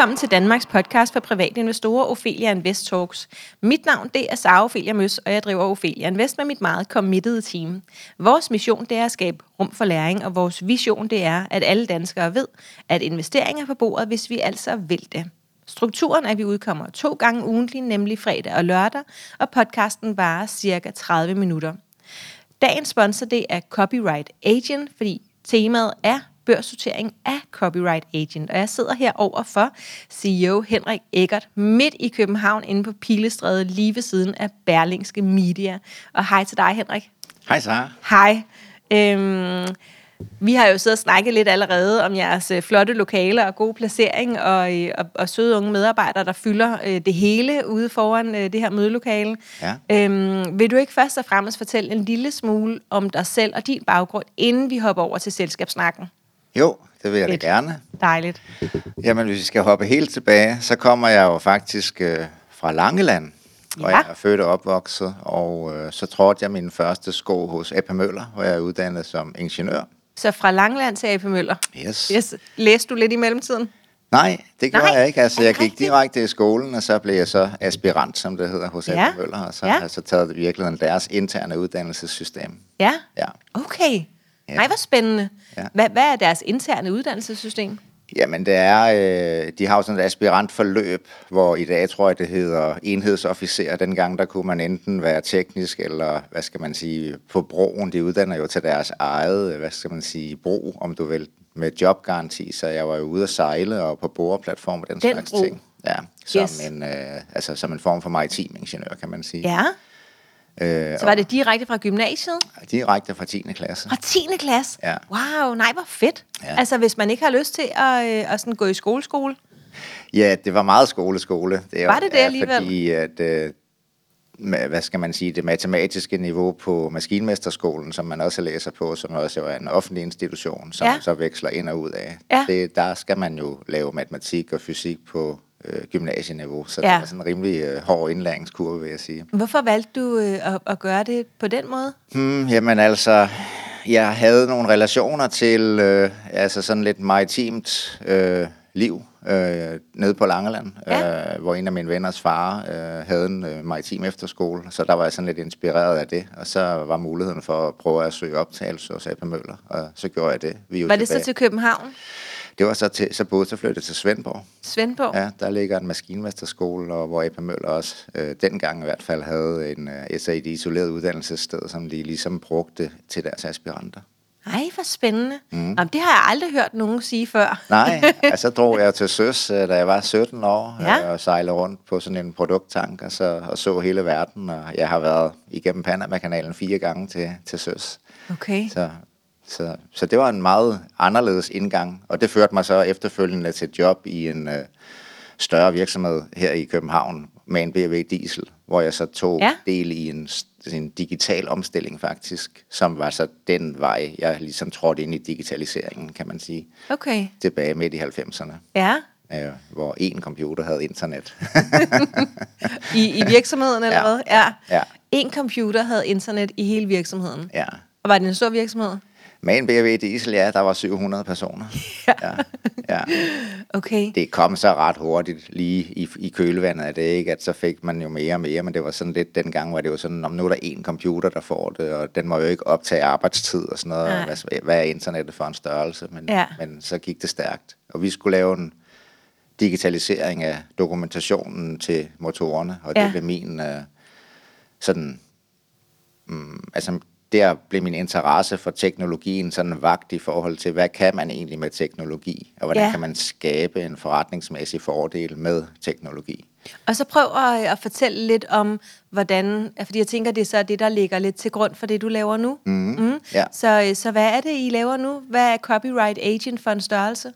Velkommen til Danmarks podcast for private investorer, Ophelia Invest Talks. Mit navn det er Sara Ophelia Møs, og jeg driver Ophelia Invest med mit meget committed team. Vores mission det er at skabe rum for læring, og vores vision det er, at alle danskere ved, at investeringer er på bordet, hvis vi altså vil det. Strukturen er, at vi udkommer to gange ugentlig, nemlig fredag og lørdag, og podcasten varer cirka 30 minutter. Dagens sponsor det er Copyright Agent, fordi temaet er børssortering af Copyright Agent. Og jeg sidder her over for CEO Henrik Eggert midt i København inde på Pilestræde lige ved siden af Berlingske Media. Og hej til dig, Henrik. Hej, Sara. Hej. Øhm, vi har jo siddet og snakket lidt allerede om jeres øh, flotte lokaler og god placering og, øh, og, og søde unge medarbejdere, der fylder øh, det hele ude foran øh, det her mødelokale. Ja. Øhm, vil du ikke først og fremmest fortælle en lille smule om dig selv og din baggrund, inden vi hopper over til selskabssnakken? Jo, det vil jeg da gerne. Dejligt. Jamen, hvis vi skal hoppe helt tilbage, så kommer jeg jo faktisk øh, fra Langeland, hvor Ja. jeg er født og opvokset, og øh, så trådte jeg min første sko hos AP Møller, hvor jeg er uddannet som ingeniør. Så fra Langland til AP Møller. Yes. Yes. Læste du lidt i mellemtiden? Nej, det gjorde Nej, jeg ikke. Altså, jeg gik direkte i skolen, og så blev jeg så aspirant, som det hedder, hos Ja. AP Møller, og så Ja. har jeg så taget i virkeligheden deres interne uddannelsessystem. Ja. Ja. Okay. Ja. Nej, hvor spændende. Ja. Hvad, hvad er deres interne uddannelsessystem? Jamen det er, øh, de har jo sådan et aspirantforløb, hvor i dag tror jeg det hedder enhedsofficer. Dengang der kunne man enten være teknisk eller, hvad skal man sige, på broen. De uddanner jo til deres eget, øh, hvad skal man sige, bro, om du vil, med jobgaranti. Så jeg var jo ude at sejle og på boreplatform og den, Den slags bro. ting. Ja, som, Yes. en, øh, altså, som en form for maritim ingeniør, kan man sige. Ja. Øh, Så var det direkte fra gymnasiet? direkte fra 10. klasse. Fra 10. klasse? Ja. Wow, nej, hvor fedt. Ja. Altså, hvis man ikke har lyst til at, øh, at sådan gå i skole-skole. Ja, det var meget skole-skole. Det er, Var det det alligevel? Fordi, at, øh, hvad skal man sige, det matematiske niveau på Maskinmesterskolen, som man også læser på, som også er en offentlig institution, som Ja. så veksler ind og ud af. Ja. Det, der skal man jo lave matematik og fysik på øh, gymnasieniveau, så Ja. det er sådan en rimelig øh, hård indlæringskurve, vil jeg sige. Hvorfor valgte du øh, at, at gøre det på den måde? Hmm, jamen altså, jeg havde nogle relationer til øh, altså sådan lidt maritimt øh, liv øh, nede på Langeland, Ja. øh, hvor en af mine venners far øh, havde en øh, maritim efterskole, så der var jeg sådan lidt inspireret af det, og så var muligheden for at prøve at søge optagelse hos AP Møller, og så gjorde jeg det. Vi Var det så til København? Det var så til, så boede så flyttede til Svendborg. Svendborg? Ja, der ligger en maskinmesterskole, og hvor AP Møller også øh, dengang i hvert fald havde en øh, SAD isoleret uddannelsessted, som de ligesom brugte til deres aspiranter. Ej, hvor spændende. Mm. Jamen, det har jeg aldrig hørt nogen sige før. Nej, altså så drog jeg til søs, øh, da jeg var 17 år, Ja. ja. og sejlede rundt på sådan en produkttank, og så, og så hele verden, og jeg har været igennem Panama-kanalen fire gange til, til søs. Okay. Så, så, så det var en meget anderledes indgang, og det førte mig så efterfølgende til et job i en øh, større virksomhed her i København med en BMW Diesel, hvor jeg så tog Ja. del i en, en digital omstilling faktisk, som var så den vej, jeg ligesom trådte ind i digitaliseringen, kan man sige, Okay. tilbage midt i 90'erne. Ja. Øh, hvor en computer havde internet. I, I virksomheden, eller Ja. hvad? Ja. Ja. En computer havde internet i hele virksomheden. ja. Og var det en stor virksomhed? Med en BMW Diesel, ja, der var 700 personer. Ja. ja. Okay. det kom så ret hurtigt lige i, i kølvandet af det, ikke? at så fik man jo mere og mere, men det var sådan lidt, dengang var det jo sådan, om nu er der en computer, der får det, og den må jo ikke optage arbejdstid og sådan noget, hvad, hvad er internettet for en størrelse, men, Ja. men så gik det stærkt. Og vi skulle lave en digitalisering af dokumentationen til motorerne, og det Ja. blev min øh, sådan, mm, altså der blev min interesse for teknologien sådan vagt i forhold til, hvad kan man egentlig med teknologi, og hvordan Ja. kan man skabe en forretningsmæssig fordel med teknologi. Og så prøv at, at fortælle lidt om, hvordan... Fordi jeg tænker, det er så det, der ligger lidt til grund for det, du laver nu. Mm-hmm. Mm. Ja. Så, så hvad er det, I laver nu? Hvad er Copyright Agent for en størrelse?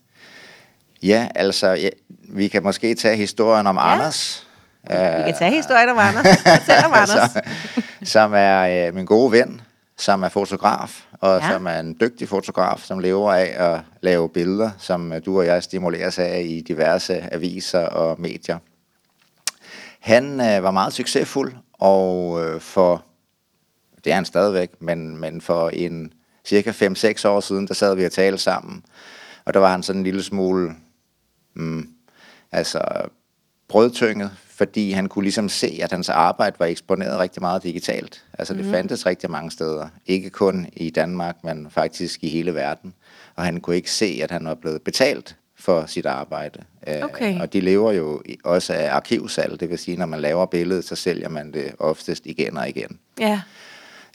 Ja, altså, ja, vi kan måske tage historien om Ja. ja. Anders. Vi kan tage historien om Anders. Fortæl om Anders. som, som er øh, min gode ven, som er fotograf, og Ja. som er en dygtig fotograf, som lever af at lave billeder, som øh, du og jeg stimuleres af i diverse aviser og medier. Han øh, var meget succesfuld, og øh, for, det er han stadigvæk, men, men for en cirka 5-6 år siden, der sad vi og talte sammen, og der var han sådan en lille smule, mm, altså brødtynget, fordi han kunne ligesom se, at hans arbejde var eksponeret rigtig meget digitalt. Altså det mm. fandtes rigtig mange steder. Ikke kun i Danmark, men faktisk i hele verden. Og han kunne ikke se, at han var blevet betalt for sit arbejde. Øh, Okay. Og de lever jo også af arkivsalg, det vil sige, når man laver billedet, så sælger man det oftest igen og igen. Ja.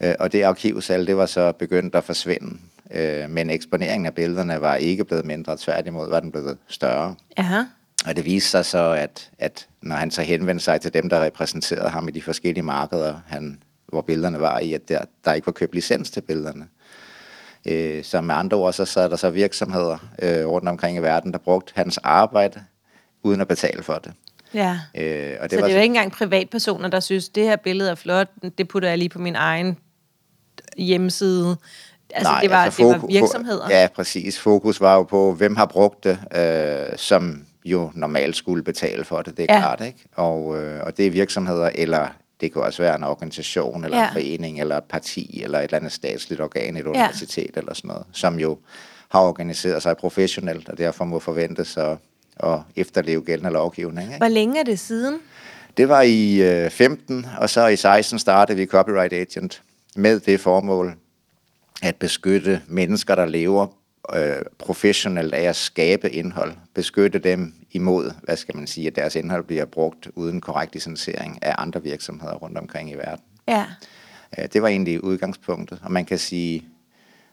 Øh, Og det arkivsalg, det var så begyndt at forsvinde. Øh, Men eksponeringen af billederne var ikke blevet mindre, tværtimod var den blevet større. Aha. Og det viste sig så, at, at når han så henvendte sig til dem, der repræsenterede ham i de forskellige markeder, han, hvor billederne var i, at der, der ikke var købt licens til billederne. Øh, så med andre ord, så sad der så virksomheder øh, rundt omkring i verden, der brugte hans arbejde, uden at betale for det. Ja. Øh, og Det så det er jo ikke engang privatpersoner, der synes, det her billede er flot, det putter jeg lige på min egen hjemmeside. Altså, Nej, det, var, altså, det var virksomheder. Ja, præcis. Fokus var jo på, hvem har brugt det, øh, som jo normalt skulle betale for det, det er Ja. klart, ikke? Og, øh, og det er virksomheder, eller det kan også være en organisation, eller Ja. ja. en forening, eller et parti, eller et eller andet statsligt organ, et universitet, eller sådan noget, som jo har organiseret sig professionelt, og derfor må forventes at, at efterleve gældende lovgivning. Ikke? Hvor længe er det siden? Det var i øh, 15, og så i 16 startede vi Copyright Agent med det formål at beskytte mennesker, der lever øh, professionelt af at skabe indhold. Beskytte dem imod, hvad skal man sige, at deres indhold bliver brugt uden korrekt licensering af andre virksomheder rundt omkring i verden. Ja. Øh, Det var egentlig udgangspunktet, og man kan sige,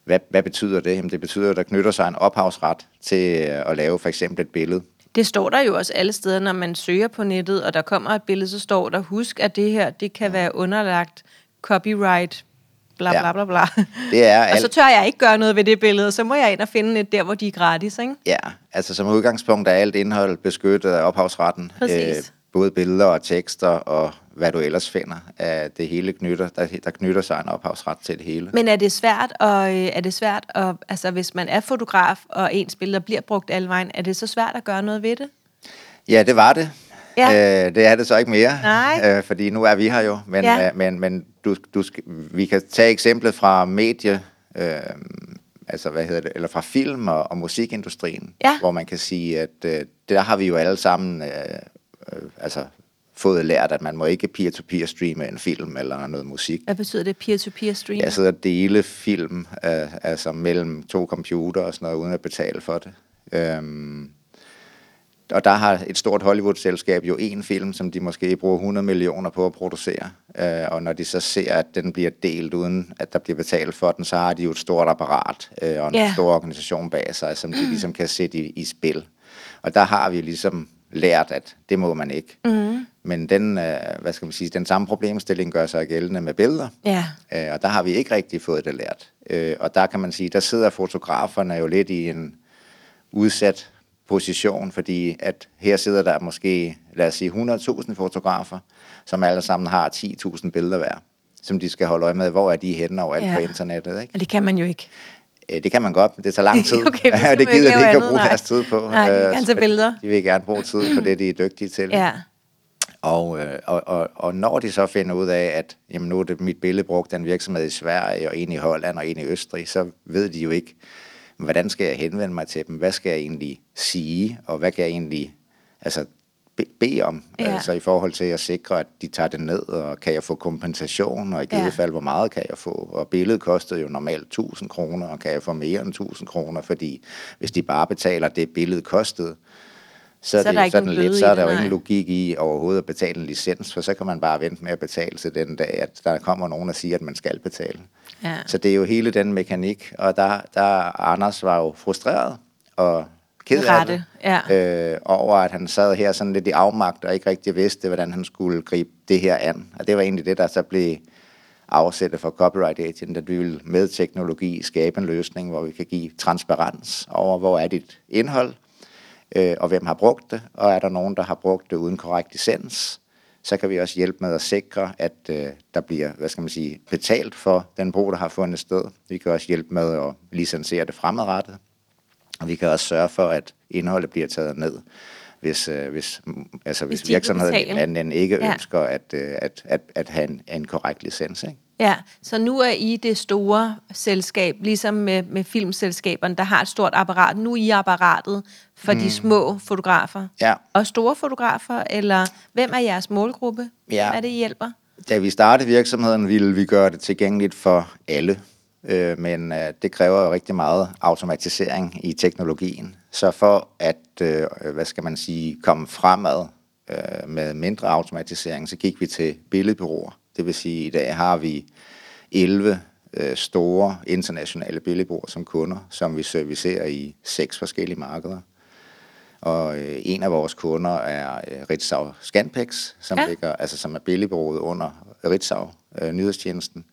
hvad, hvad betyder det? Jamen, det betyder, at der knytter sig en ophavsret til øh, at lave for eksempel et billede. Det står der jo også alle steder, når man søger på nettet, og der kommer et billede, så står der, husk, at det her, det kan være underlagt copyright, bla bla bla bla. Det er Og så alt, tør jeg ikke gøre noget ved det billede, så må jeg ind og finde et der, hvor de er gratis, ikke? Ja, altså som udgangspunkt er alt indhold beskyttet af ophavsretten. Øh, både billeder og tekster og hvad du ellers finder. Af det hele knytter, der, der knytter sig en ophavsret til det hele. Men er det svært, og øh, er det svært, at, altså hvis man er fotograf, og ens billeder bliver brugt alle vejen, er det så svært at gøre noget ved det? Ja, det var det. Ja. Øh, det er det så ikke mere, Nej. Øh, fordi nu er vi her jo. Men, Ja. øh, men, men du, du skal, vi kan tage eksemplet fra medie, øh, altså hvad hedder det, eller fra film og, og musikindustrien, Ja. hvor man kan sige, at øh, der har vi jo alle sammen øh, øh, altså, fået lært, at man må ikke peer-to-peer streame en film eller noget musik. Hvad betyder det peer-to-peer stream? Jeg sidder og dele film, øh, altså mellem to computer og sådan noget, uden at betale for det. Øhm, og der har et stort Hollywood-selskab jo en film, som de måske bruger 100 millioner på at producere. Øh, og når de så ser, at den bliver delt, uden at der bliver betalt for den, så har de jo et stort apparat øh, og en Ja. stor organisation bag sig, som de ligesom kan sætte i, i spil. Og der har vi ligesom lært, at det må man ikke. Mm. Men den, øh, hvad skal man sige, den samme problemstilling gør sig gældende med billeder. Ja. Øh, og der har vi ikke rigtig fået det lært. Øh, og der kan man sige, der sidder fotograferne jo lidt i en udsat position, fordi at her sidder der måske, lad os sige, 100.000 fotografer, som alle sammen har 10.000 billeder hver, som de skal holde øje med, hvor er de henne overalt Ja. ja. på internettet. Ikke? Og det kan man jo ikke. Øh, Det kan man godt, men det tager lang tid. Okay, og det gider ikke de ikke at bruge nej. deres tid på. Nej, de Øh, gerne tage så billeder. De vil gerne bruge tid på det, de er dygtige til. Ja. Og, øh, og, og, og når de så finder ud af, at jamen, nu er det mit billede brugt af en virksomhed i Sverige, og en i Holland, og en i Østrig, så ved de jo ikke, hvordan skal jeg henvende mig til dem? Hvad skal jeg egentlig sige? Og hvad kan jeg egentlig altså, be, bede om? Ja. Altså i forhold til at sikre, at de tager det ned, og kan jeg få kompensation? Og i givet Ja. fald, hvor meget kan jeg få? Og billedet kostede jo normalt 1000 kroner, og kan jeg få mere end 1000 kroner? Fordi hvis de bare betaler det, billedet kostede, så, Så er er der det sådan lidt, så er det, der jo ingen logik i overhovedet at betale en licens, for så kan man bare vente med at betale til den dag, at der kommer nogen og siger, at man skal betale. Ja. Så det er jo hele den mekanik, og der, der Anders var jo frustreret og ked af det, ja. øh, over at han sad her sådan lidt i afmagt og ikke rigtig vidste, hvordan han skulle gribe det her an. Og det var egentlig det, der så blev afsættet for Copyright Agent, at vi vil med teknologi skabe en løsning, hvor vi kan give transparens over, hvor er dit indhold, øh, og hvem har brugt det, og er der nogen, der har brugt det uden korrekt licens, så kan vi også hjælpe med at sikre, at øh, der bliver, hvad skal man sige, betalt for den brug, der har fundet sted. Vi kan også hjælpe med at licensere det fremadrettet, og vi kan også sørge for, at indholdet bliver taget ned, hvis, øh, hvis, altså, Hvis hvis virksomheden anden ikke ja. ønsker at, øh, at, at, at have en, en korrekt licens. Ikke? Ja, så nu er I det store selskab, ligesom med, med filmselskaberne, der har et stort apparat. Nu er I apparatet for mm. de små fotografer. Ja. Og store fotografer, eller hvem er jeres målgruppe? Ja. Hvad er det, I hjælper? Da vi startede virksomheden, ville vi gøre det tilgængeligt for alle. Øh, men øh, det kræver jo rigtig meget automatisering i teknologien. Så for at, øh, hvad skal man sige, komme fremad øh, med mindre automatisering, så gik vi til billedbureauer. Det vil sige, at i dag har vi 11 øh, store internationale billedbureauer som kunder, som vi servicerer i seks forskellige markeder. Og øh, en af vores kunder er øh, Ritzau Scanpex, som, Ja. ligger, altså, som er billedbureauet under Ritzau øh, nyhedstjenesten,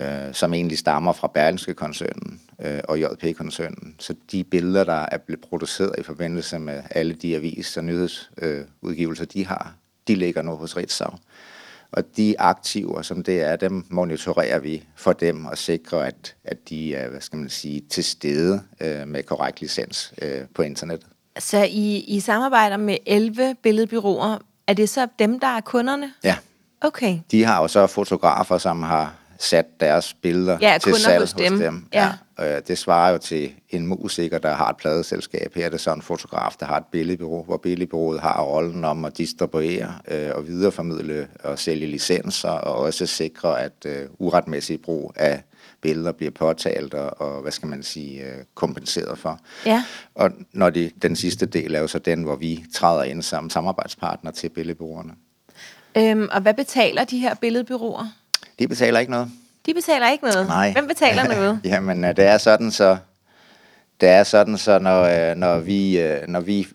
øh, som egentlig stammer fra Berlingske-koncernen øh, og JP-koncernen. Så de billeder, der er blevet produceret i forbindelse med alle de avis- og nyhedsudgivelser, de har, de ligger nu hos Ritzau. Og de aktiver, som det er, dem monitorerer vi for dem og sikrer, at, at de er, hvad skal man sige, til stede øh, med korrekt licens øh, på internettet. Så I, I samarbejder med 11 billedbyråer. Er det så dem, der er kunderne? Ja, Okay. de har jo så fotografer, som har sat deres billeder Ja, til salg hos dem. dem. Ja. Ja. Øh, det svarer jo til en musiker, der har et pladeselskab. Her er det så en fotograf, der har et billedbureau, hvor billedbureauet har rollen om at distribuere øh, og videreformidle og sælge licenser, og også sikre, at øh, uretmæssig brug af billeder bliver påtalt og, og hvad skal man sige, øh, kompenseret for. Ja. Og når de, den sidste del er jo så den, hvor vi træder ind som samarbejdspartner til billedbureauerne. Øhm, og hvad betaler de her billedbyråer? De betaler ikke noget. De betaler ikke noget. Nej. Hvem betaler noget? Jamen, øh, det er sådan så, det er sådan så, når, øh, når vi, øh, når vi,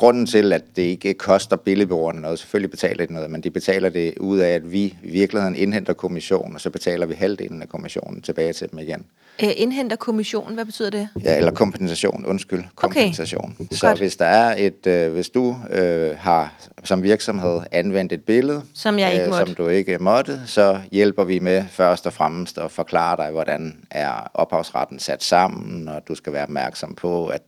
grunden til, at det ikke koster billedbureauerne noget, selvfølgelig betaler de noget, men de betaler det ud af, at vi i virkeligheden indhenter kommission, og så betaler vi halvdelen af kommissionen tilbage til dem igen. Øh, indhenter kommissionen, hvad betyder det? Ja, eller kompensation, undskyld, kompensation. Okay. Så Godt. hvis der er et, øh, hvis du øh, har som virksomhed anvendt et billede, Som jeg ikke måtte. som du ikke måtte, så hjælper vi med først og fremmest at forklare dig, hvordan er ophavsretten sat sammen, og du skal være opmærksom på, at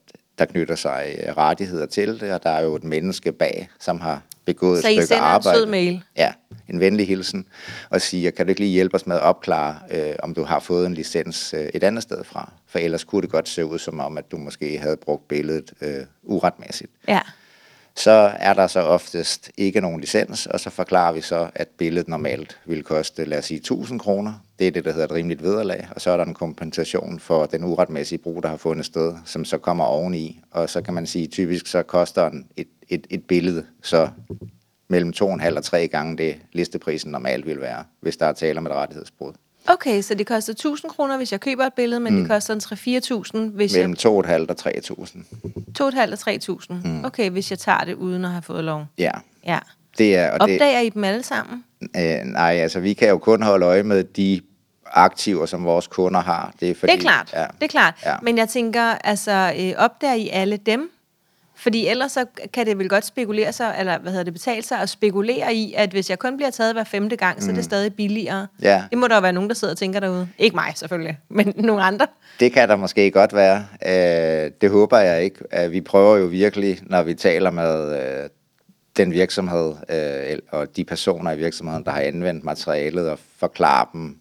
der knytter sig øh, rettigheder til det, og der er jo et menneske bag, som har begået Så et I stykke sender en arbejde. sød mail? Ja, en venlig hilsen, og siger, kan du ikke lige hjælpe os med at opklare, øh, om du har fået en licens øh, et andet sted fra? For ellers kunne det godt se ud som om, at du måske havde brugt billedet øh, uretmæssigt. Ja. Så er der så oftest ikke nogen licens, og så forklarer vi så, at billedet normalt vil koste, lad os sige, 1000 kroner. Det er det, der hedder et rimeligt vederlag, og så er der en kompensation for den uretmæssige brug, der har fundet sted, som så kommer oveni. Og så kan man sige, typisk så koster en, et, et, et billede så mellem 2,5 og 3 gange det listeprisen normalt vil være, hvis der er tale om et rettighedsbrud. Okay, så det koster 1000 kroner, hvis jeg køber et billede, men mm. det koster en 3-4.000, hvis Mellem et halvt og 3.000. jeg... 2.500 og 3.000. Mm. Okay, hvis jeg tager det uden at have fået lov. Ja, Ja. det er... Og det, Opdager I dem alle sammen? Øh, nej, altså vi kan jo kun holde øje med de aktiver, som vores kunder har. Det er, fordi, det er klart, Ja, det er klart. Ja. Men jeg tænker, altså, øh, opdager I alle dem? Fordi ellers så kan det vel godt spekulere sig, eller hvad hedder det, betale sig at spekulere i, at hvis jeg kun bliver taget hver femte gang, mm. så er det stadig billigere. Ja. Det må der jo være nogen, der sidder og tænker derude. Ikke mig selvfølgelig, men nogle andre. Det kan der måske godt være. Øh, det håber jeg ikke. Øh, vi prøver jo virkelig, når vi taler med øh, den virksomhed øh, og de personer i virksomheden, der har anvendt materialet, og forklare dem,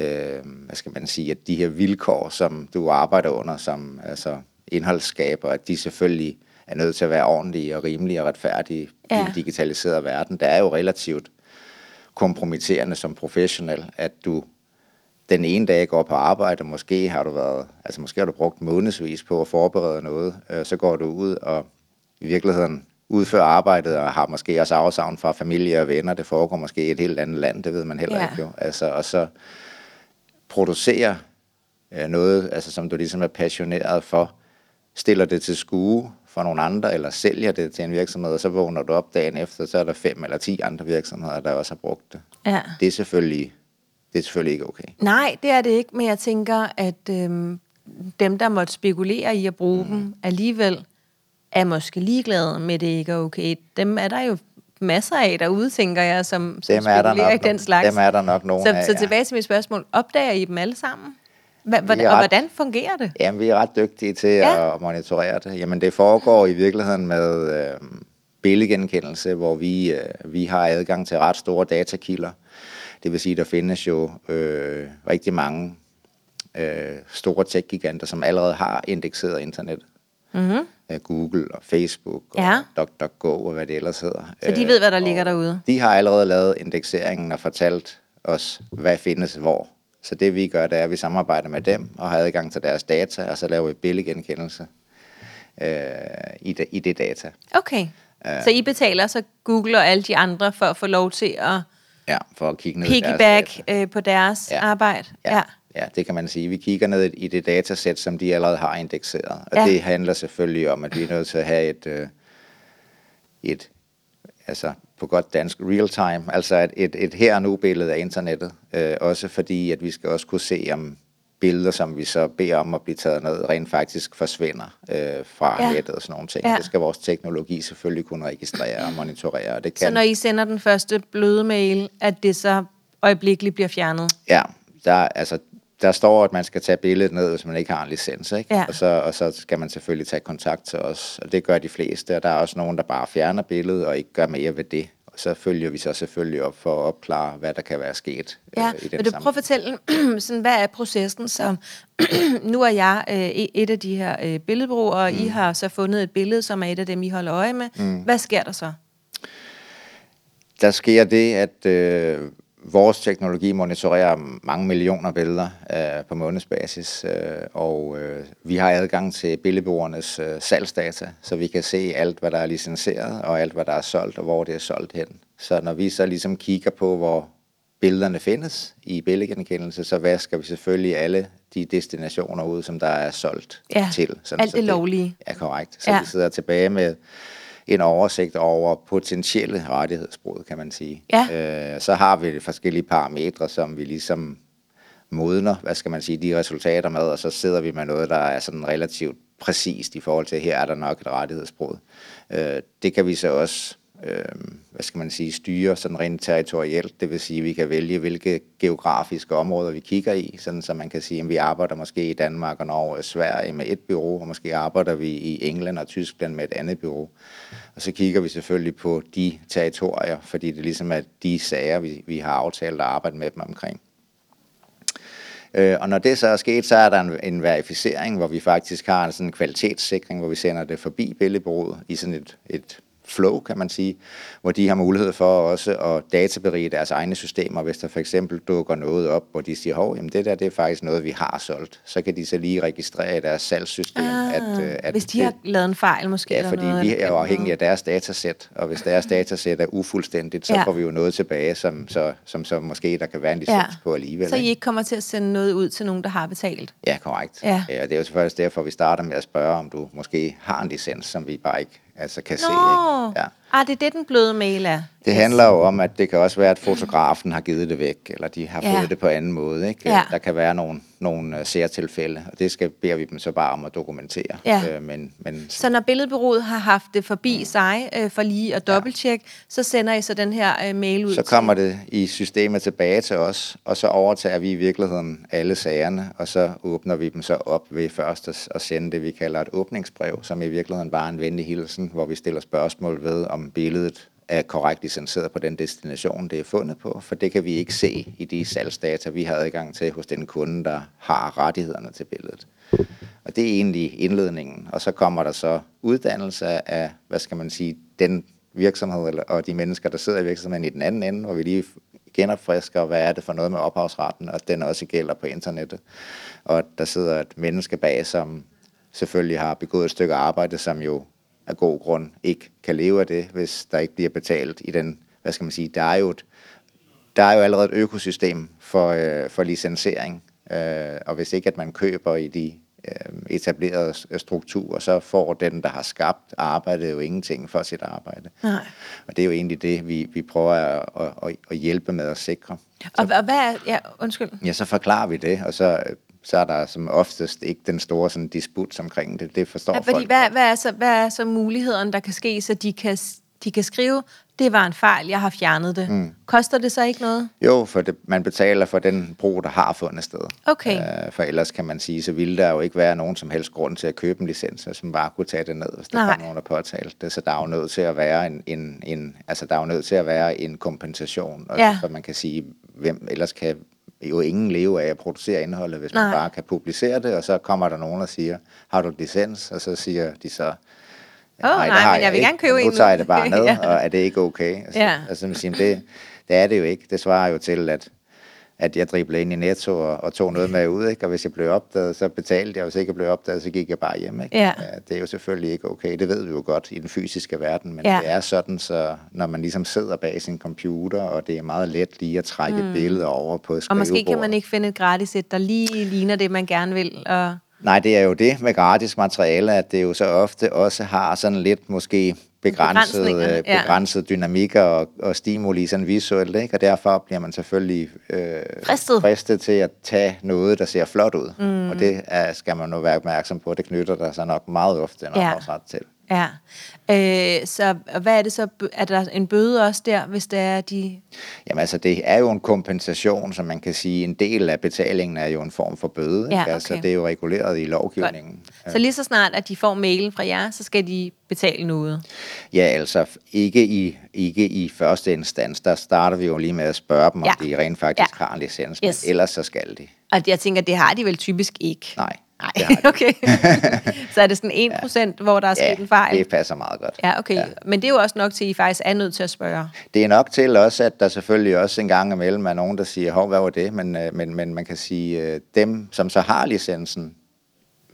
øh, hvad skal man sige, at de her vilkår, som du arbejder under som altså indholdsskaber, at de selvfølgelig er nødt til at være ordentlige og rimelige og retfærdige ja. i en digitaliseret verden. Det er jo relativt kompromitterende som professionel, at du den ene dag går på arbejde, og måske har du været, altså måske har du brugt månedsvis på at forberede noget, øh, så går du ud og i virkeligheden udfører arbejdet og har måske også afsavn fra familie og venner. Det foregår måske i et helt andet land, det ved man heller Ja. ikke jo. Altså, og så producere øh, noget, altså, som du ligesom er passioneret for, stiller det til skue for nogle andre, eller sælger det til en virksomhed, og så vågner du op dagen efter, så er der fem eller ti andre virksomheder, der også har brugt det. Ja. Det er selvfølgelig, det er selvfølgelig ikke okay. Nej, det er det ikke, men jeg tænker, at øhm, dem, der måtte spekulere i at bruge mm. dem, alligevel er måske ligeglade med, at det ikke er okay. Dem er der jo masser af derude, tænker jeg, som, som Dem er der spekulerer nok i den slags. dem er der nok nogen så, af, Så ja. tilbage til mit spørgsmål. Opdager I dem alle sammen? Hvordan, er og ret- hvordan fungerer det? Jamen, vi er ret dygtige til Ja. at monitorere det. Jamen, det foregår i virkeligheden med øh, billedgenkendelse, hvor vi, øh, vi har adgang til ret store datakilder. Det vil sige, der findes jo øh, rigtig mange øh, store tech-giganter, som allerede har indekseret internet. Mm-hmm. Google og Facebook og Ja. DuckDuckGo og hvad det ellers hedder. Så de ved, hvad der ligger derude. De har allerede lavet indekseringen og fortalt os, hvad findes hvor. Så det vi gør, det er, at vi samarbejder med dem og har adgang til deres data, og så laver vi billedgenkendelse øh, i, det, i det data. Okay. Så I betaler så Google og alle de andre for at få lov til at Ja, for at kigge ned deres piggyback data. øh, på deres Ja. arbejde? Ja, ja, det kan man sige. Vi kigger ned i det datasæt, som de allerede har indekseret. Og Ja. ja. det handler selvfølgelig om, at vi er nødt til at have et, øh, et altså på godt dansk, real time, altså et, et, et her og nu billede af internettet. Øh, også fordi, at vi skal også kunne se, om billeder, som vi så beder om at blive taget ned, rent faktisk forsvinder øh, fra Ja. nettet og sådan nogle ting. Ja. Det skal vores teknologi selvfølgelig kunne registrere og monitorere, og det kan Så når I sender den første bløde mail, at det så øjeblikkeligt bliver fjernet? Ja, der, altså, der står, at man skal tage billedet ned, hvis man ikke har en licens, ikke? Ja. Og, så, og så skal man selvfølgelig tage kontakt til os, og det gør de fleste, og der er også nogen, der bare fjerner billedet og ikke gør mere ved det. Og så følger vi så selvfølgelig op for at opklare, hvad der kan være sket Ja, øh, i den vil du prøve at fortælle, sådan, hvad er processen? Så nu er jeg øh, et af de her øh, billedbureauer, og mm. I har så fundet et billede, som er et af dem, I holder øje med. Mm. Hvad sker der så? Der sker det, at øh, vores teknologi monitorerer mange millioner billeder øh, på månedsbasis, øh, og øh, vi har adgang til billedbureauernes øh, salgsdata, så vi kan se alt, hvad der er licenseret, og alt, hvad der er solgt, og hvor det er solgt hen. Så når vi så ligesom kigger på, hvor billederne findes i billedgenkendelse, så vasker vi selvfølgelig alle de destinationer ud, som der er solgt Ja, til. alt så det lovlige. Ja, korrekt. Så ja. vi sidder tilbage med en oversigt over potentielle rettighedsbrud, kan man sige. Ja. Øh, så har vi forskellige parametre, som vi ligesom modner, hvad skal man sige, de resultater med, og så sidder vi med noget, der er sådan relativt præcist i forhold til, her er der nok et rettighedsbrud. Øh, det kan vi så også, øh, hvad skal man sige, styre sådan rent territorielt, det vil sige, at vi kan vælge, hvilke geografiske områder vi kigger i, sådan så man kan sige, at vi arbejder måske i Danmark og Norge og Sverige med et bureau, og måske arbejder vi i England og Tyskland med et andet bureau. Og så kigger vi selvfølgelig på de territorier, fordi det ligesom er de sager, vi, vi har aftalt at arbejde med dem omkring. Øh, og når det så er sket, så er der en, en verificering, hvor vi faktisk har en sådan kvalitetssikring, hvor vi sender det forbi billedbureauet i sådan et, et flow, kan man sige, hvor de har mulighed for også at databerige deres egne systemer, hvis der for eksempel dukker noget op, hvor de siger, hov, jamen det der, det er faktisk noget, vi har solgt. Så kan de så lige registrere i deres salgssystem, Ah, at, øh, at hvis de det, har lavet en fejl måske. Ja, eller fordi noget, vi er jo afhængige af deres datasæt, og hvis deres datasæt er ufuldstændigt, så Ja. får vi jo noget tilbage, som så, som så måske der kan være en licens Ja. på alligevel. Så I ikke? ikke kommer til at sende noget ud til nogen, der har betalt? Ja, korrekt. Ja. ja. det er jo selvfølgelig derfor, vi starter med at spørge, om du måske har en licens, som vi bare ikke altså, kan se. Nå, Ikke? Ja. ah, det er det, den bløde mail er. Det handler jo om, at det kan også være, at fotografen har givet det væk, eller de har Ja. fået det på anden måde. Ikke? Ja. Der kan være nogle, nogle uh, særtilfælde, og det skal, beder vi dem så bare om at dokumentere. Ja. Øh, men, men Så når billedbureauet har haft det forbi sig øh, for lige at dobbelttjekke, så sender I så den her øh, mail ud Så kommer det i systemet tilbage til os, og så overtager vi i virkeligheden alle sagerne, og så åbner vi dem så op ved først at, at sende det, vi kalder et åbningsbrev, som i virkeligheden bare er en venlig hilsen, hvor vi stiller spørgsmål ved, om billedet er korrekt licenseret på den destination, det er fundet på, for det kan vi ikke se i de salgsdata, vi har adgang til hos den kunde, der har rettighederne til billedet. Og det er egentlig indledningen, og så kommer der så uddannelse af, hvad skal man sige, den virksomhed eller- og de mennesker, der sidder i virksomheden i den anden ende, hvor vi lige genopfrisker, hvad er det for noget med ophavsretten, og den også gælder på internettet. Og der sidder et menneske bag, som selvfølgelig har begået et stykke arbejde, som jo af god grund ikke kan leve af det, hvis der ikke bliver betalt i den, hvad skal man sige, der er jo et, der er jo allerede et økosystem for, øh, for licensering, øh, og hvis ikke at man køber i de øh, etablerede strukturer, så får den, der har skabt arbejdet, jo ingenting for sit arbejde. Nej. Og det er jo egentlig det, vi, vi prøver at, at, at, hjælpe med at sikre. Og, og hvad er... Ja, undskyld. Ja, så forklarer vi det, og så, så er der som oftest ikke den store sådan, disput omkring det. Det forstår Ja, fordi folk. hvad, hvad, er så, hvad er så mulighederne, der kan ske, så de kan, de kan skrive, det var en fejl, jeg har fjernet det. Mm. Koster det så ikke noget? Jo, for det, man betaler for den brug, der har fundet sted. Okay. Øh, for ellers kan man sige, så ville der jo ikke være nogen som helst grund til at købe en licens, som bare kunne tage det ned, hvis der Nej. kom nogen, der påtalte det. Så der er jo nødt til at være en, en, en, altså der er jo nødt til at være en kompensation, Ja. så man kan sige, hvem ellers kan jo ingen leve af at producere indholdet, hvis Nej. man bare kan publicere det, og så kommer der nogen og siger, har du licens? Og så siger de så, Åh, nej, har men jeg vil ikke, gerne købe en Nu nu." tager jeg det bare ned, Ja. og er det ikke okay? Altså, Ja. altså man siger, det, det er det jo ikke. Det svarer jo til, at at jeg driblede ind i Netto og, og tog noget med ud, ikke? og hvis jeg blev opdaget, så betalte jeg, og hvis ikke jeg blev opdaget, så gik jeg bare hjem. Ikke? Ja. Det er jo selvfølgelig ikke okay, det ved vi jo godt i den fysiske verden, men Ja. det er sådan, så når man ligesom sidder bag sin computer, og det er meget let lige at trække mm. et billede over på et Og måske kan man ikke finde et gratis et, der lige ligner det, man gerne vil. Og... Nej, det er jo det med gratis materiale, at det jo så ofte også har sådan lidt måske begrænset, øh, ja. begrænset dynamikker og, og stimuli sådan visuelt, ikke? og derfor bliver man selvfølgelig øh, Fristet. fristet til at tage noget, der ser flot ud. Mm. Og det er, skal man nu være opmærksom på, det knytter der sig nok meget ofte en Ja. ophavsret til. Ja. Øh, så hvad er det så? Er der en bøde også der, hvis det er de... Jamen altså, det er jo en kompensation, som man kan sige, en del af betalingen er jo en form for bøde. Ja, Altså, okay. det er jo reguleret i lovgivningen. Så lige så snart, at de får mailen fra jer, så skal de betale noget. Ja, altså ikke i, ikke i første instans. Der starter vi jo lige med at spørge dem, om Ja. de rent faktisk Ja. har en licens, Yes. men ellers så skal de. Og jeg tænker, det har de vel typisk ikke. Nej. Nej, okay. så er det sådan 1 procent, hvor der er sket Ja, en fejl? det passer meget godt. Ja, okay. Ja. Men det er jo også nok til, at I faktisk er nødt til at spørge. Det er nok til også, at der selvfølgelig også en gang imellem er nogen, der siger, hov, hvad var det? Men, øh, men, men man kan sige, øh, dem, som så har licensen,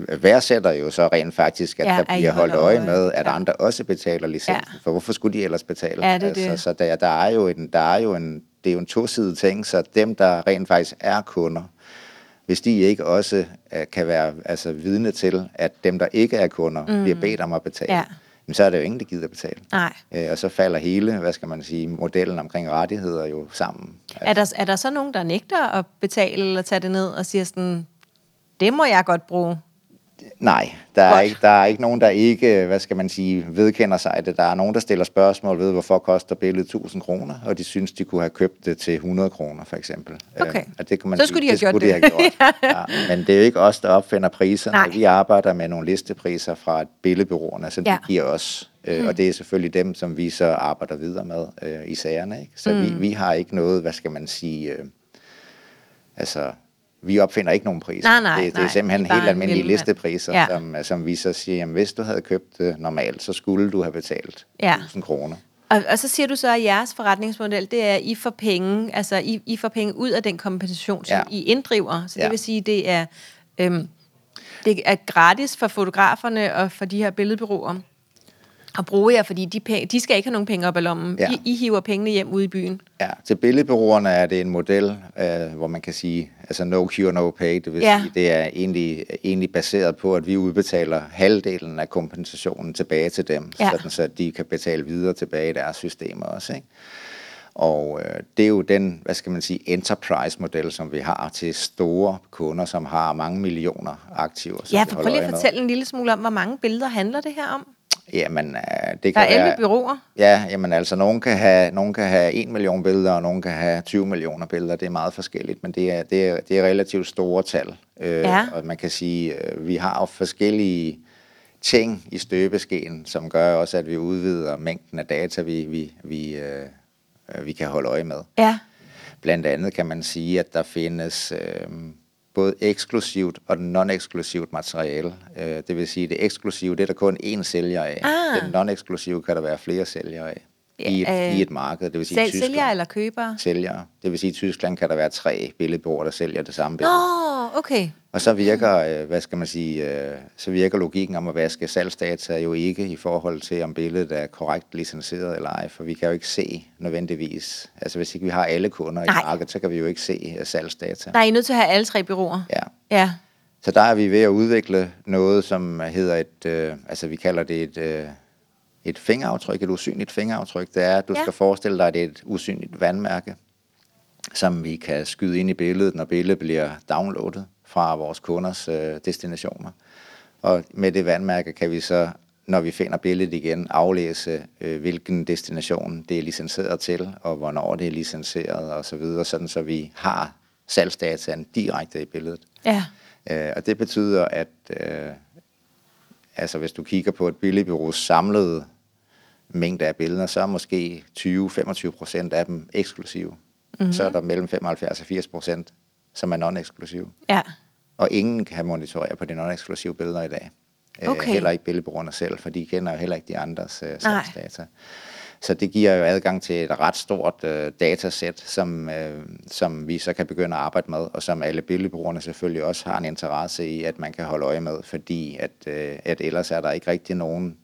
værdsætter jo så rent faktisk, at Ja, ja, der bliver holdt øje øje. med, at Ja. andre også betaler licensen. Ja. For hvorfor skulle de ellers betale? Ja, det altså, det. Så der, der, er jo en, der er jo en, det er jo en tosidig ting, så dem, der rent faktisk er kunder, hvis de ikke også øh, kan være altså, vidne til, at dem, der ikke er kunder, mm. bliver bedt om at betale, Ja. jamen, så er det jo ingen, der gider betale. Nej. Øh, og så falder hele, hvad skal man sige, modellen omkring rettigheder jo sammen. Er der, er der så nogen, der nægter at betale eller tage det ned og siger sådan, det må jeg godt bruge? Nej, der er, Godt. ikke, der er ikke nogen, der ikke, hvad skal man sige, vedkender sig det. Der er nogen, der stiller spørgsmål ved, hvorfor koster billedet 1000 kroner, og de synes, de kunne have købt det til 100 kroner, for eksempel. Okay. Øh, og det kunne man Så sige, skulle de have det gjort skulle de det. have gjort. ja. Men det er jo ikke os, der opfinder priserne. Nej. Vi arbejder med nogle listepriser fra billedbureauerne, som Ja. de giver os. Øh, Og det er selvfølgelig dem, som vi så arbejder videre med øh, i sagerne. Ikke? Så mm. vi, vi har ikke noget, hvad skal man sige, øh, altså... Vi opfinder ikke nogen priser. Nej, nej, det, det er nej. simpelthen bare helt almindelige listepriser, Ja. som, som vi så siger, jamen, hvis du havde købt det normalt, så skulle du have betalt Ja. 1000 kroner. Og, og så siger du så, at jeres forretningsmodel, det er, at I får penge, altså I, I får penge ud af den kompensation, som Ja. I inddriver. Så det Ja. vil sige, det er, øhm, det er gratis for fotograferne og for de her billedbyråer at bruge jer, fordi de, penge, de skal ikke have nogen penge op af lommen. Ja. I, I hiver pengene hjem ude i byen. Ja, til billedbureauerne er det en model, øh, hvor man kan sige, altså no cure, no pay. Det vil Ja. sige, det er egentlig, egentlig baseret på, at vi udbetaler halvdelen af kompensationen tilbage til dem, Ja. sådan så de kan betale videre tilbage i deres systemer også. Ikke? Og øh, det er jo den, hvad skal man sige, enterprise-model, som vi har til store kunder, som har mange millioner aktiver. Ja, for prøv lige at fortælle en lille smule om, hvor mange billeder handler det her om? Jamen, øh, det Der kan er 11 være, byråer. Ja, jamen altså, nogen kan, have, nogen kan have 1 million billeder, og nogen kan have 20 millioner billeder. Det er meget forskelligt, men det er, det er, det er relativt store tal. Øh, Ja. Og man kan sige, øh, vi har jo forskellige ting i støbeskeen, som gør også, at vi udvider mængden af data, vi, vi, vi, øh, vi kan holde øje med. Ja. Blandt andet kan man sige, at der findes øh, både eksklusivt og non-eksklusivt materiale. Øh, det vil sige, det eksklusive, det er der kun én sælger af. Ah. Den non-eksklusive kan der være flere sælgere af. I et, øh, I et marked, det vil sige Sælg, Tyskland. sælger eller køber? Sælgere. Det vil sige, at i Tyskland kan der være tre billedbureauer, der sælger det samme billede. Nå, okay. Og så virker, øh, hvad skal man sige, øh, så virker logikken om at vaske salgsdata jo ikke i forhold til, om billedet er korrekt licenseret eller ej, for vi kan jo ikke se nødvendigvis, altså hvis ikke vi har alle kunder Nej. i markedet, så kan vi jo ikke se øh, salgsdata. Nej, I er nødt til at have alle tre byråer. Ja. Ja. Så der er vi ved at udvikle noget, som hedder et, øh, altså vi kalder det et, øh, et fingeraftryk, et usynligt fingeraftryk. Det er, at du ja. skal forestille dig, at det er et usynligt vandmærke, som vi kan skyde ind i billedet, når billedet bliver downloadet fra vores kunders øh, destinationer. Og med det vandmærke kan vi så, når vi finder billedet igen, aflæse, øh, hvilken destination det er licenseret til, og hvornår det er licenseret osv., så videre, sådan så vi har salgsdataen direkte i billedet. Ja. Øh, og det betyder, at øh, altså hvis du kigger på et billedbureaus samlede mængde af billeder, så er måske 20-25 procent af dem eksklusive. Mm-hmm. Så er der mellem 75 og 80 procent, som er non-eksklusive. Ja. Og ingen kan monitorere på de non-eksklusive billeder i dag. Øh, Okay. heller ikke billedbrugerne selv, for de kender jo heller ikke de andres øh, salgsdata. Så det giver jo adgang til et ret stort øh, datasæt, som, øh, som vi så kan begynde at arbejde med, og som alle billedbrugerne selvfølgelig også har en interesse i, at man kan holde øje med, fordi at, øh, at ellers er der ikke rigtig nogen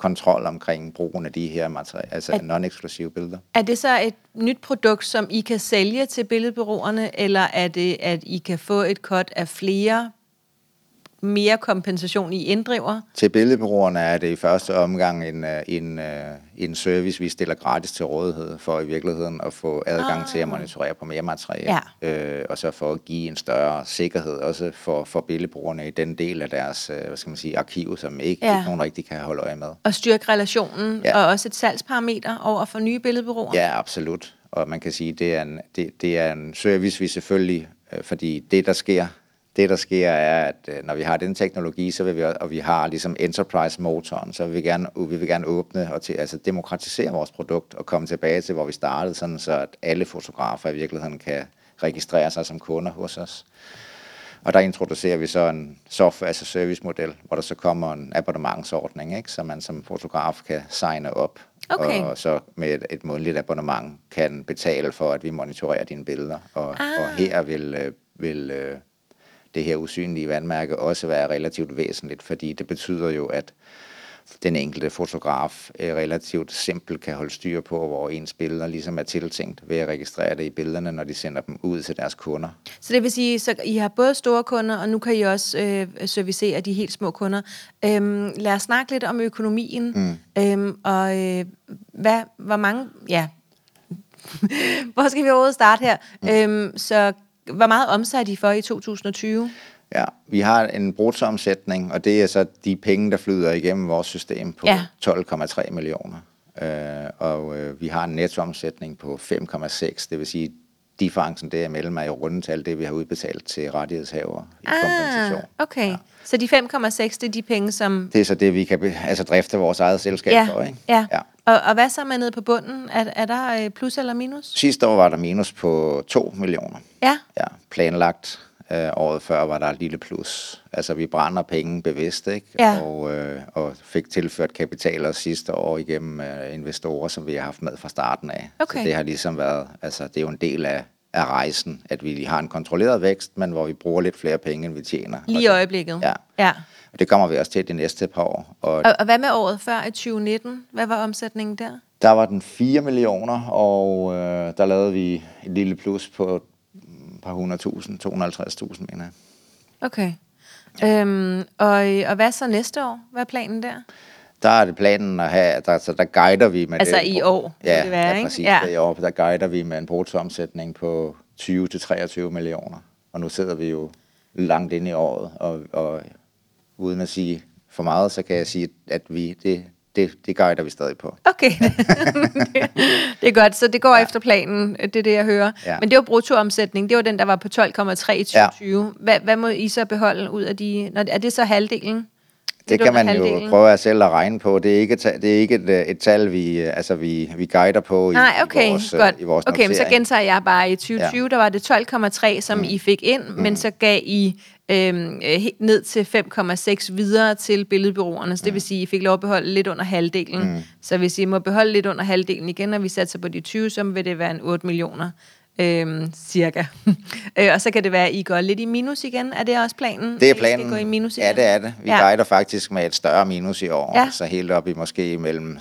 kontrol omkring brugen af de her materialer, altså non-eksklusive billeder. Er det så et nyt produkt, som I kan sælge til billedbureauerne, eller er det, at I kan få et cut af flere, mere kompensation i inddriver? Til billedbureauerne er det i første omgang en, øh, en, øh, en service, vi stiller gratis til rådighed for i virkeligheden at få adgang ah. til at monitorere på mere materiale. Øh, og så for at give en større sikkerhed også for, for billedbrugerne i den del af deres øh, hvad skal man sige, arkiv, som ikke, Ja. ikke nogen rigtig kan holde øje med. Og styrke relationen, Ja. og også et salgsparameter over for nye billedbureauer? Ja, absolut. Og man kan sige, det er en, det, det er en service, vi selvfølgelig, fordi det, der sker, det, der sker, er, at øh, når vi har den teknologi, så vil vi, og vi har ligesom enterprise-motoren, så vil vi gerne, vi vil gerne åbne og til, altså demokratisere vores produkt og komme tilbage til, hvor vi startede, sådan så at alle fotografer i virkeligheden kan registrere sig som kunder hos os. Og der introducerer vi så en software as a service model, hvor der så kommer en abonnementsordning, ikke? så man som fotograf kan signe op, Okay. og så med et, et månedligt abonnement kan betale for, at vi monitorerer dine billeder. Og, Ah. og her vil, øh, vil øh, det her usynlige vandmærke også være relativt væsentligt, fordi det betyder jo, at den enkelte fotograf øh, relativt simpelt kan holde styr på, hvor ens billeder ligesom er tiltænkt ved at registrere det i billederne, når de sender dem ud til deres kunder. Så det vil sige, så I har både store kunder, og nu kan I også øh, servicere de helt små kunder. Øhm, lad os snakke lidt om økonomien. Mm. Øhm, og øh, hvad, hvor mange... Ja, hvor skal vi overhovedet starte her? Mm. Øhm, så hvor meget omsatte I for i 2020? Ja, vi har en bruttoomsætning, og det er så de penge, der flyder igennem vores system på Ja. 12,3 millioner. Øh, og øh, vi har en nettoomsætning på 5,6, det vil sige, differencen derimellem er i rundetal det, vi har udbetalt til rettighedshaver i kompensation. Ah, okay. Ja. Så de 5,6, det er de penge, som... Det er så det, vi kan be- altså drifte vores eget selskab Ja, for. Ikke? ja. ja. Og, og hvad så med nede på bunden? Er, er der øh, plus eller minus? Sidste år var der minus på 2 millioner. Ja. Ja, planlagt. Øh, året før var der et lille plus. Altså, vi brænder penge bevidst, ikke? Ja. Og, øh, og fik tilført kapital også sidste år igennem øh, investorer, som vi har haft med fra starten af. Okay. Så det har ligesom været, altså, det er jo en del af, af rejsen, at vi har en kontrolleret vækst, men hvor vi bruger lidt flere penge, end vi tjener. Lige i øjeblikket? Ja. ja. Og det kommer vi også til de næste par år. Og Og, og hvad med året før i 2019? Hvad var omsætningen der? Der var den 4 millioner, og øh, der lavede vi et lille plus på et par hundredtusind, 250.000, mener jeg. Okay. Øhm, og, og hvad så næste år? Hvad er planen der? Der er det planen at have, der, så der guider vi med Altså det. i år, Ja, det være, ja ikke? præcis. Ja. Ja. I år, der guider vi med en bruttoomsætning på 20-23 millioner. Og nu sidder vi jo langt inde i året, og, og uden at sige for meget, så kan jeg sige, at vi, det, det, det guider vi stadig på. Okay, det er godt. Så det går ja. efter planen, det er det, jeg hører. Ja. Men det var bruttoomsætning. Det var den, der var på 12,3 i 2020. Hvad, hvad må I så beholde ud af de... Når, er det så halvdelen? Det kan man jo halvdelen? prøve at selv at regne på. Det er ikke, det er ikke et, øh, et tal, vi, øh, altså vi, vi guider på i, Nej, okay, i vores, øh, godt. i vores okay, men så notering. gentager jeg bare, i 2020, ja. der var det 12,3, som mm. I fik ind, mm. men så gav I øhm, øh, ned til 5,6 videre til billedbyråerne. Så det vil sige, at I fik lov at beholde lidt under halvdelen. Mm. Så hvis I må beholde lidt under halvdelen igen, når vi satser på de 20, så vil det være en 8 millioner. Øhm, cirka. øh, og så kan det være, at I går lidt i minus igen. Er det også planen? Det er at I planen. skal gå i minus igen? Ja, det er det. Vi ja. guider faktisk med et større minus i år. Ja. Så helt op i måske mellem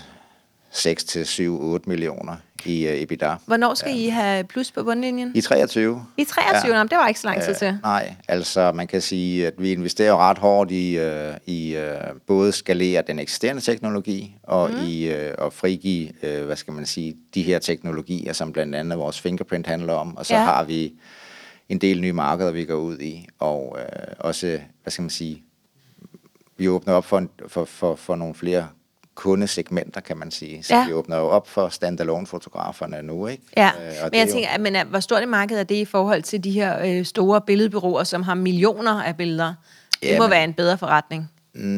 6 til 7-8 millioner i uh, EBITDA. Hvornår skal I have plus på bundlinjen? I 23. I 23, ja. det var ikke så lang tid til. Nej, altså man kan sige, at vi investerer ret hårdt i, uh, i uh, både skalere den eksisterende teknologi og mm. i uh, at frigive, uh, hvad skal man sige, de her teknologier, som blandt andet vores fingerprint handler om. Og så Ja. ja. har vi en del nye markeder, vi går ud i, og uh, også, hvad skal man sige, vi åbner op for, en, for, for, for nogle flere kundesegmenter, kan man sige. Så Ja. vi åbner jo op for standalone-fotograferne nu, ikke? Ja, Øh, men det jeg jo- tænker, men, hvor stort et marked er det i forhold til de her øh, store billedbyråer, som har millioner af billeder? Det Ja, må være en bedre forretning.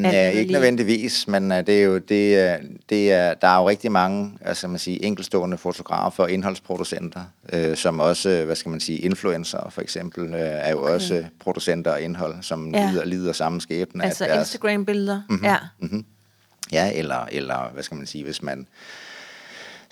Ja, ikke nødvendigvis, men uh, det er jo, det, uh, det er, der er jo rigtig mange altså, man siger, enkelstående fotografer og indholdsproducenter, uh, som også, hvad skal man sige, influencer for eksempel, uh, er jo okay. også producenter af indhold, som ja. lider, lider samme skæbne. Altså deres... Instagram-billeder, mm-hmm, ja. Mm-hmm. Ja, eller, eller hvad skal man sige, hvis man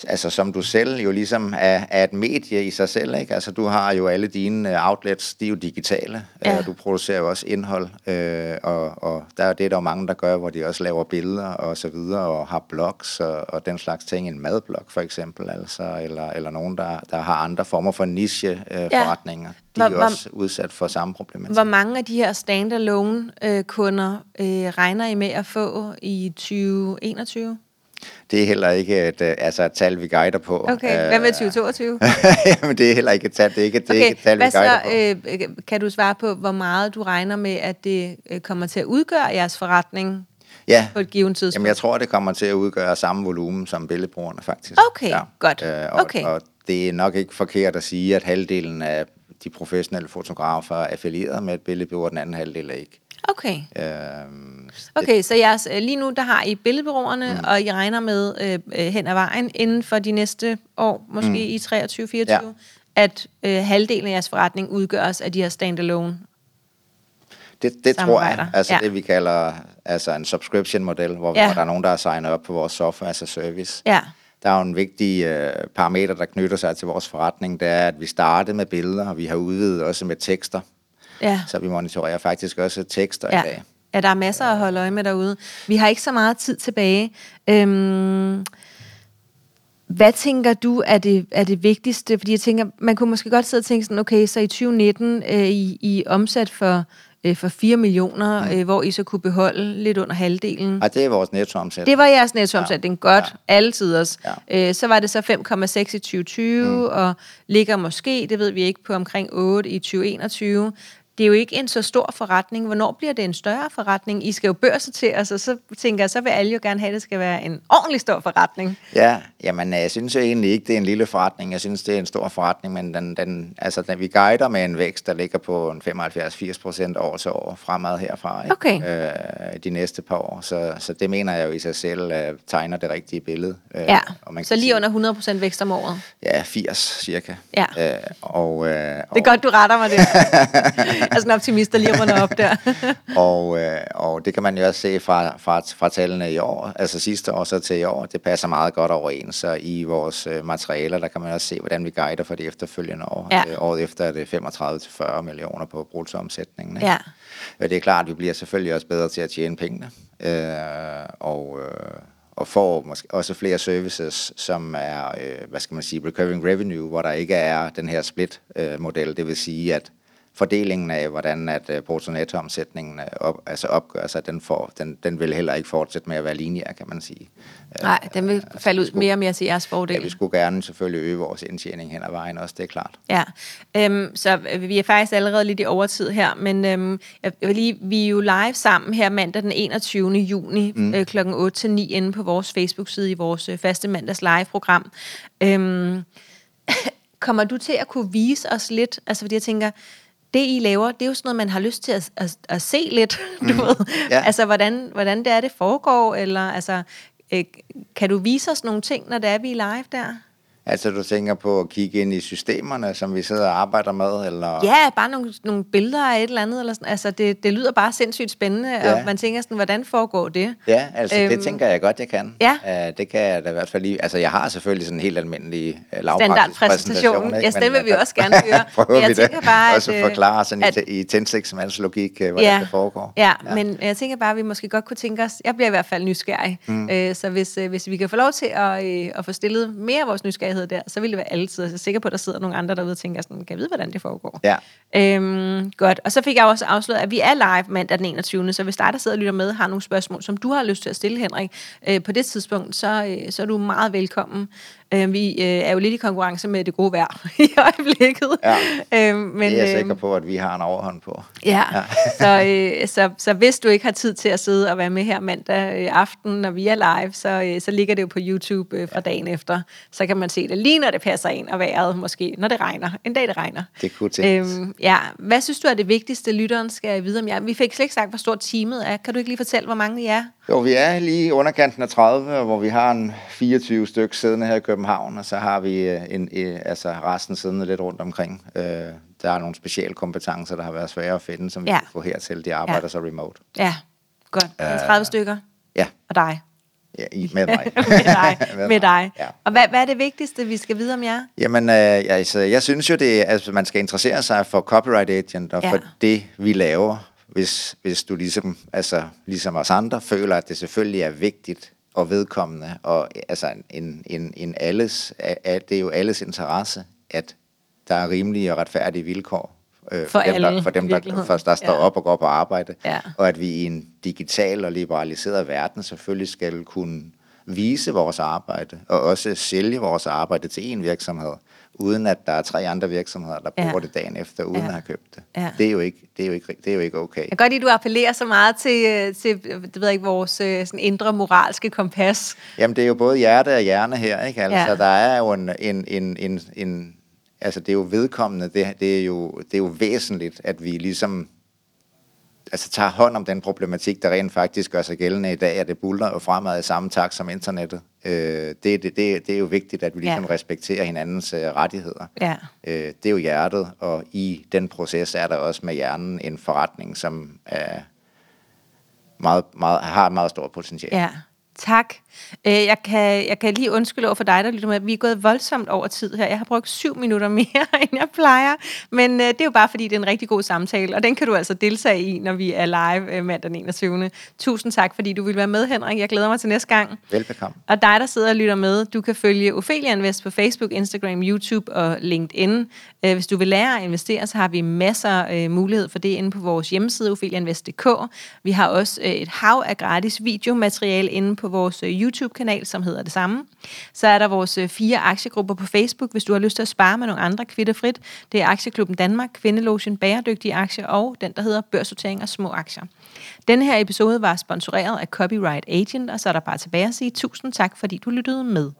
altså som du selv jo ligesom er, er et medie i sig selv, ikke? Altså du har jo alle dine øh, outlets, de er jo digitale, ja. og du producerer jo også indhold, øh, og, og der er det der er mange, der gør, hvor de også laver billeder og så videre, og har blogs og, og den slags ting, en madblog for eksempel, altså, eller, eller nogen, der, der har andre former for niche-forretninger. Øh, ja. De er hvor, også udsat for samme problematik. Hvor mange af de her standalone-kunder øh, øh, regner I med at få i 2021? Det er heller ikke et, øh, altså et tal, vi guider på. Okay, hvad med 2022? Jamen, det er heller ikke et tal, det er ikke, det okay. er ikke et tal, vi guider så, på. Øh, kan du svare på, hvor meget du regner med, at det øh, kommer til at udgøre jeres forretning ja. på et givet tidspunkt? Jamen, jeg tror, det kommer til at udgøre samme volumen som billedbrugerne, faktisk. Okay, ja. godt. Øh, og, okay. og det er nok ikke forkert at sige, at halvdelen af de professionelle fotografer er affilieret med et billedbureau, og den anden halvdel er ikke. Okay. Øhm, okay, det. så jeres, øh, lige nu der har I billedbyråerne, mm. og I regner med øh, øh, hen ad vejen inden for de næste år, måske mm. i 23-24, ja. at øh, halvdelen af jeres forretning udgøres af de her standalone det, det tror jeg. Altså ja. det, vi kalder altså en subscription-model, hvor, ja. hvor der er nogen, der har signet op på vores software as a service. Ja. Der er jo en vigtig øh, parameter, der knytter sig til vores forretning, det er, at vi startede med billeder, og vi har udvidet også med tekster. Ja. Så vi monitorerer faktisk også tekster ja. i dag. Ja, der er masser at holde øje med derude. Vi har ikke så meget tid tilbage. Øhm, hvad tænker du er det, er det vigtigste? Fordi jeg tænker, man kunne måske godt sidde og tænke sådan, okay, så i 2019 øh, I, I omsat for øh, for 4 millioner, mm. øh, hvor I så kunne beholde lidt under halvdelen. Og det er vores nettoomsætning. Det var jeres nettoomsætning. Ja. Godt. Ja. Alle også. Ja. Øh, så var det så 5,6 i 2020, mm. og ligger måske, det ved vi ikke, på omkring 8 i 2021 det er jo ikke en så stor forretning. Hvornår bliver det en større forretning? I skal jo børse til og så tænker jeg, så vil alle jo gerne have, at det skal være en ordentlig stor forretning. Ja, jamen jeg synes jo egentlig ikke, det er en lille forretning. Jeg synes, det er en stor forretning, men den, den, altså, den, vi guider med en vækst, der ligger på en 75-80 procent år til år fremad herfra. Ikke? Okay. Øh, de næste par år. Så, så det mener jeg jo i sig selv uh, tegner det rigtige billede. Øh, ja, og man så lige sige, under 100 procent vækst om året? Ja, 80 cirka. Ja. Øh, og, uh, det er godt, du retter mig det. altså en optimist, der lige runder op der. og, øh, og det kan man jo også se fra, fra, fra tallene i år, altså sidste år så til i år, det passer meget godt overens, så i vores øh, materialer, der kan man også se, hvordan vi guider for de efterfølgende år. Ja. Øh, året efter er det 35-40 millioner på bruttoomsætningen. Ikke? Ja. Øh, det er klart, at vi bliver selvfølgelig også bedre til at tjene pengene, øh, og... Øh, og får måske også flere services, som er, øh, hvad skal man sige, recurring revenue, hvor der ikke er den her split-model. Øh, det vil sige, at fordelingen af, hvordan at brutto-netto-omsætningen op, altså opgør sig, den, får, den, den vil heller ikke fortsætte med at være lineær, kan man sige. Nej, den vil uh, falde ud skulle, mere og mere til jeres fordel. Ja, vi skulle gerne selvfølgelig øge vores indtjening hen ad vejen også, det er klart. Ja, øhm, så vi er faktisk allerede lidt i overtid her, men øhm, jeg vil lige, vi er jo live sammen her mandag den 21. juni mm. øh, kl. 8-9 inde på vores Facebook-side i vores øh, faste mandags live-program. Øhm, kommer du til at kunne vise os lidt, altså fordi jeg tænker, det, I laver, det er jo sådan noget, man har lyst til at, at, at se lidt, du mm. ved. Ja. Altså, hvordan, hvordan det er, det foregår, eller altså, øh, kan du vise os nogle ting, når det er, vi er live der? Altså du tænker på at kigge ind i systemerne, som vi sidder og arbejder med? Eller? Ja, bare nogle, nogle billeder af et eller andet. Eller sådan. Altså det, det lyder bare sindssygt spændende, ja. og man tænker sådan, hvordan foregår det? Ja, altså øhm, det tænker jeg godt, jeg kan. Ja. Uh, det kan jeg da i hvert fald lige. Altså jeg har selvfølgelig sådan en helt almindelig uh, lavpraktisk præsentation. Ja, det vil vi også gerne høre. Prøver jeg vi det. Bare, også at, forklare sådan at, i, i tændstiksmands logik, uh, hvordan ja, det foregår. Ja, ja, men jeg tænker bare, at vi måske godt kunne tænke os, jeg bliver i hvert fald nysgerrig, mm. uh, så hvis, uh, hvis vi kan få lov til at, uh, at få stillet mere af vores nysgerrighed der, så vil det være altid. Jeg er sikker på, at der sidder nogle andre derude og tænker sådan, kan jeg vide, hvordan det foregår? Ja. Øhm, godt. Og så fik jeg også afsløret, at vi er live mandag den 21. Så hvis dig, der sidder og lytter med, har nogle spørgsmål, som du har lyst til at stille, Henrik, øh, på det tidspunkt, så, øh, så er du meget velkommen. Øh, vi øh, er jo lidt i konkurrence med det gode vejr i øjeblikket. Ja. Øh, men, det er jeg øh, sikker på, at vi har en overhånd på. Ja, ja. så, øh, så, så hvis du ikke har tid til at sidde og være med her mandag øh, aften, når vi er live, så, øh, så ligger det jo på YouTube øh, fra dagen efter. Så kan man se det lige, når det passer ind, og vejret måske, når det regner. En dag, det regner. Det kunne tænkes. Øhm, ja. Hvad synes du er det vigtigste, lytteren skal vide om jer? Vi fik slet ikke sagt, hvor stort teamet er. Kan du ikke lige fortælle, hvor mange I er? Jo, vi er lige i underkanten af 30, hvor vi har en 24 stykker siddende her i København, og så har vi øh, en, øh, altså resten siddende lidt rundt omkring. Øh, der er nogle specielle kompetencer, der har været svære at finde, som vi Ja. kan få hertil. De arbejder Ja. så remote. Ja, godt. Uh, 30 stykker. Ja, Og dig. ja i, med mig. med dig. med dig. Ja. Og hvad, hvad er det vigtigste, vi skal vide om jer? Jamen, øh, altså, jeg synes jo, det, altså, man skal interessere sig for copyright agent og ja. for det, vi laver. Hvis, hvis du ligesom, altså, ligesom os andre føler, at det selvfølgelig er vigtigt og vedkommende, og altså, en, en, en alles, at det er jo alles interesse, at der er rimelige og retfærdige vilkår øh, For dem, alle, der, for dem, der, for, der står Ja. op og går på arbejde, Ja. og at vi i en digital og liberaliseret verden selvfølgelig skal kunne vise vores arbejde, og også sælge vores arbejde til en virksomhed, uden at der er tre andre virksomheder, der Ja. bruger det dagen efter, uden Ja. at have købt det. Ja. Det, er jo ikke, det, er jo ikke, det er jo ikke okay. Jeg kan godt lide, at du appellerer så meget til, øh, til øh, det ved jeg ikke, vores øh, sådan indre moralske kompas. Jamen, det er jo både hjerte og hjerne her, ikke? Altså, Ja. ja. der er jo en, en, en, en, en altså, det er jo vedkommende, det, det, er jo, det er jo væsentligt, at vi ligesom altså, tager hånd om den problematik, der rent faktisk gør sig gældende i dag, at det buller jo fremad i samme takt som internettet. Øh, det, det, det, det er jo vigtigt, at vi ligesom Ja. respekterer hinandens øh, rettigheder. Ja. Øh, det er jo hjertet, og i den proces er der også med hjernen en forretning, som er meget, meget, har et meget stort potentiale. Ja, tak. Øh, Jeg kan, jeg kan lige undskylde over for dig, der lytter med, vi er gået voldsomt over tid her. Jeg har brugt syv minutter mere, end jeg plejer. Men øh, det er jo bare, fordi det er en rigtig god samtale, og den kan du altså deltage i, når vi er live øh, mandag den 21. Tusind tak, fordi du vil være med, Henrik. Jeg glæder mig til næste gang. Velbekomme. Og dig, der sidder og lytter med, du kan følge Ophelia Invest på Facebook, Instagram, YouTube og LinkedIn. Øh, Hvis du vil lære at investere, så har vi masser af mulighed for det inde på vores hjemmeside, ofelianvest.dk. Vi har også øh, et hav af gratis videomateriale inde på vores øh, YouTube-kanal, som hedder det samme. Så er der vores øh, fire aktiegrupper på Facebook, hvis du har lyst til at spare med nogle andre kvitterfrit. Det er Aktieklubben Danmark, Kvindelogen, Bæredygtige Aktier og den, der hedder Børssortering af små aktier. Denne her episode var sponsoreret af Copyright Agent, og så er der bare tilbage at sige tusind tak, fordi du lyttede med.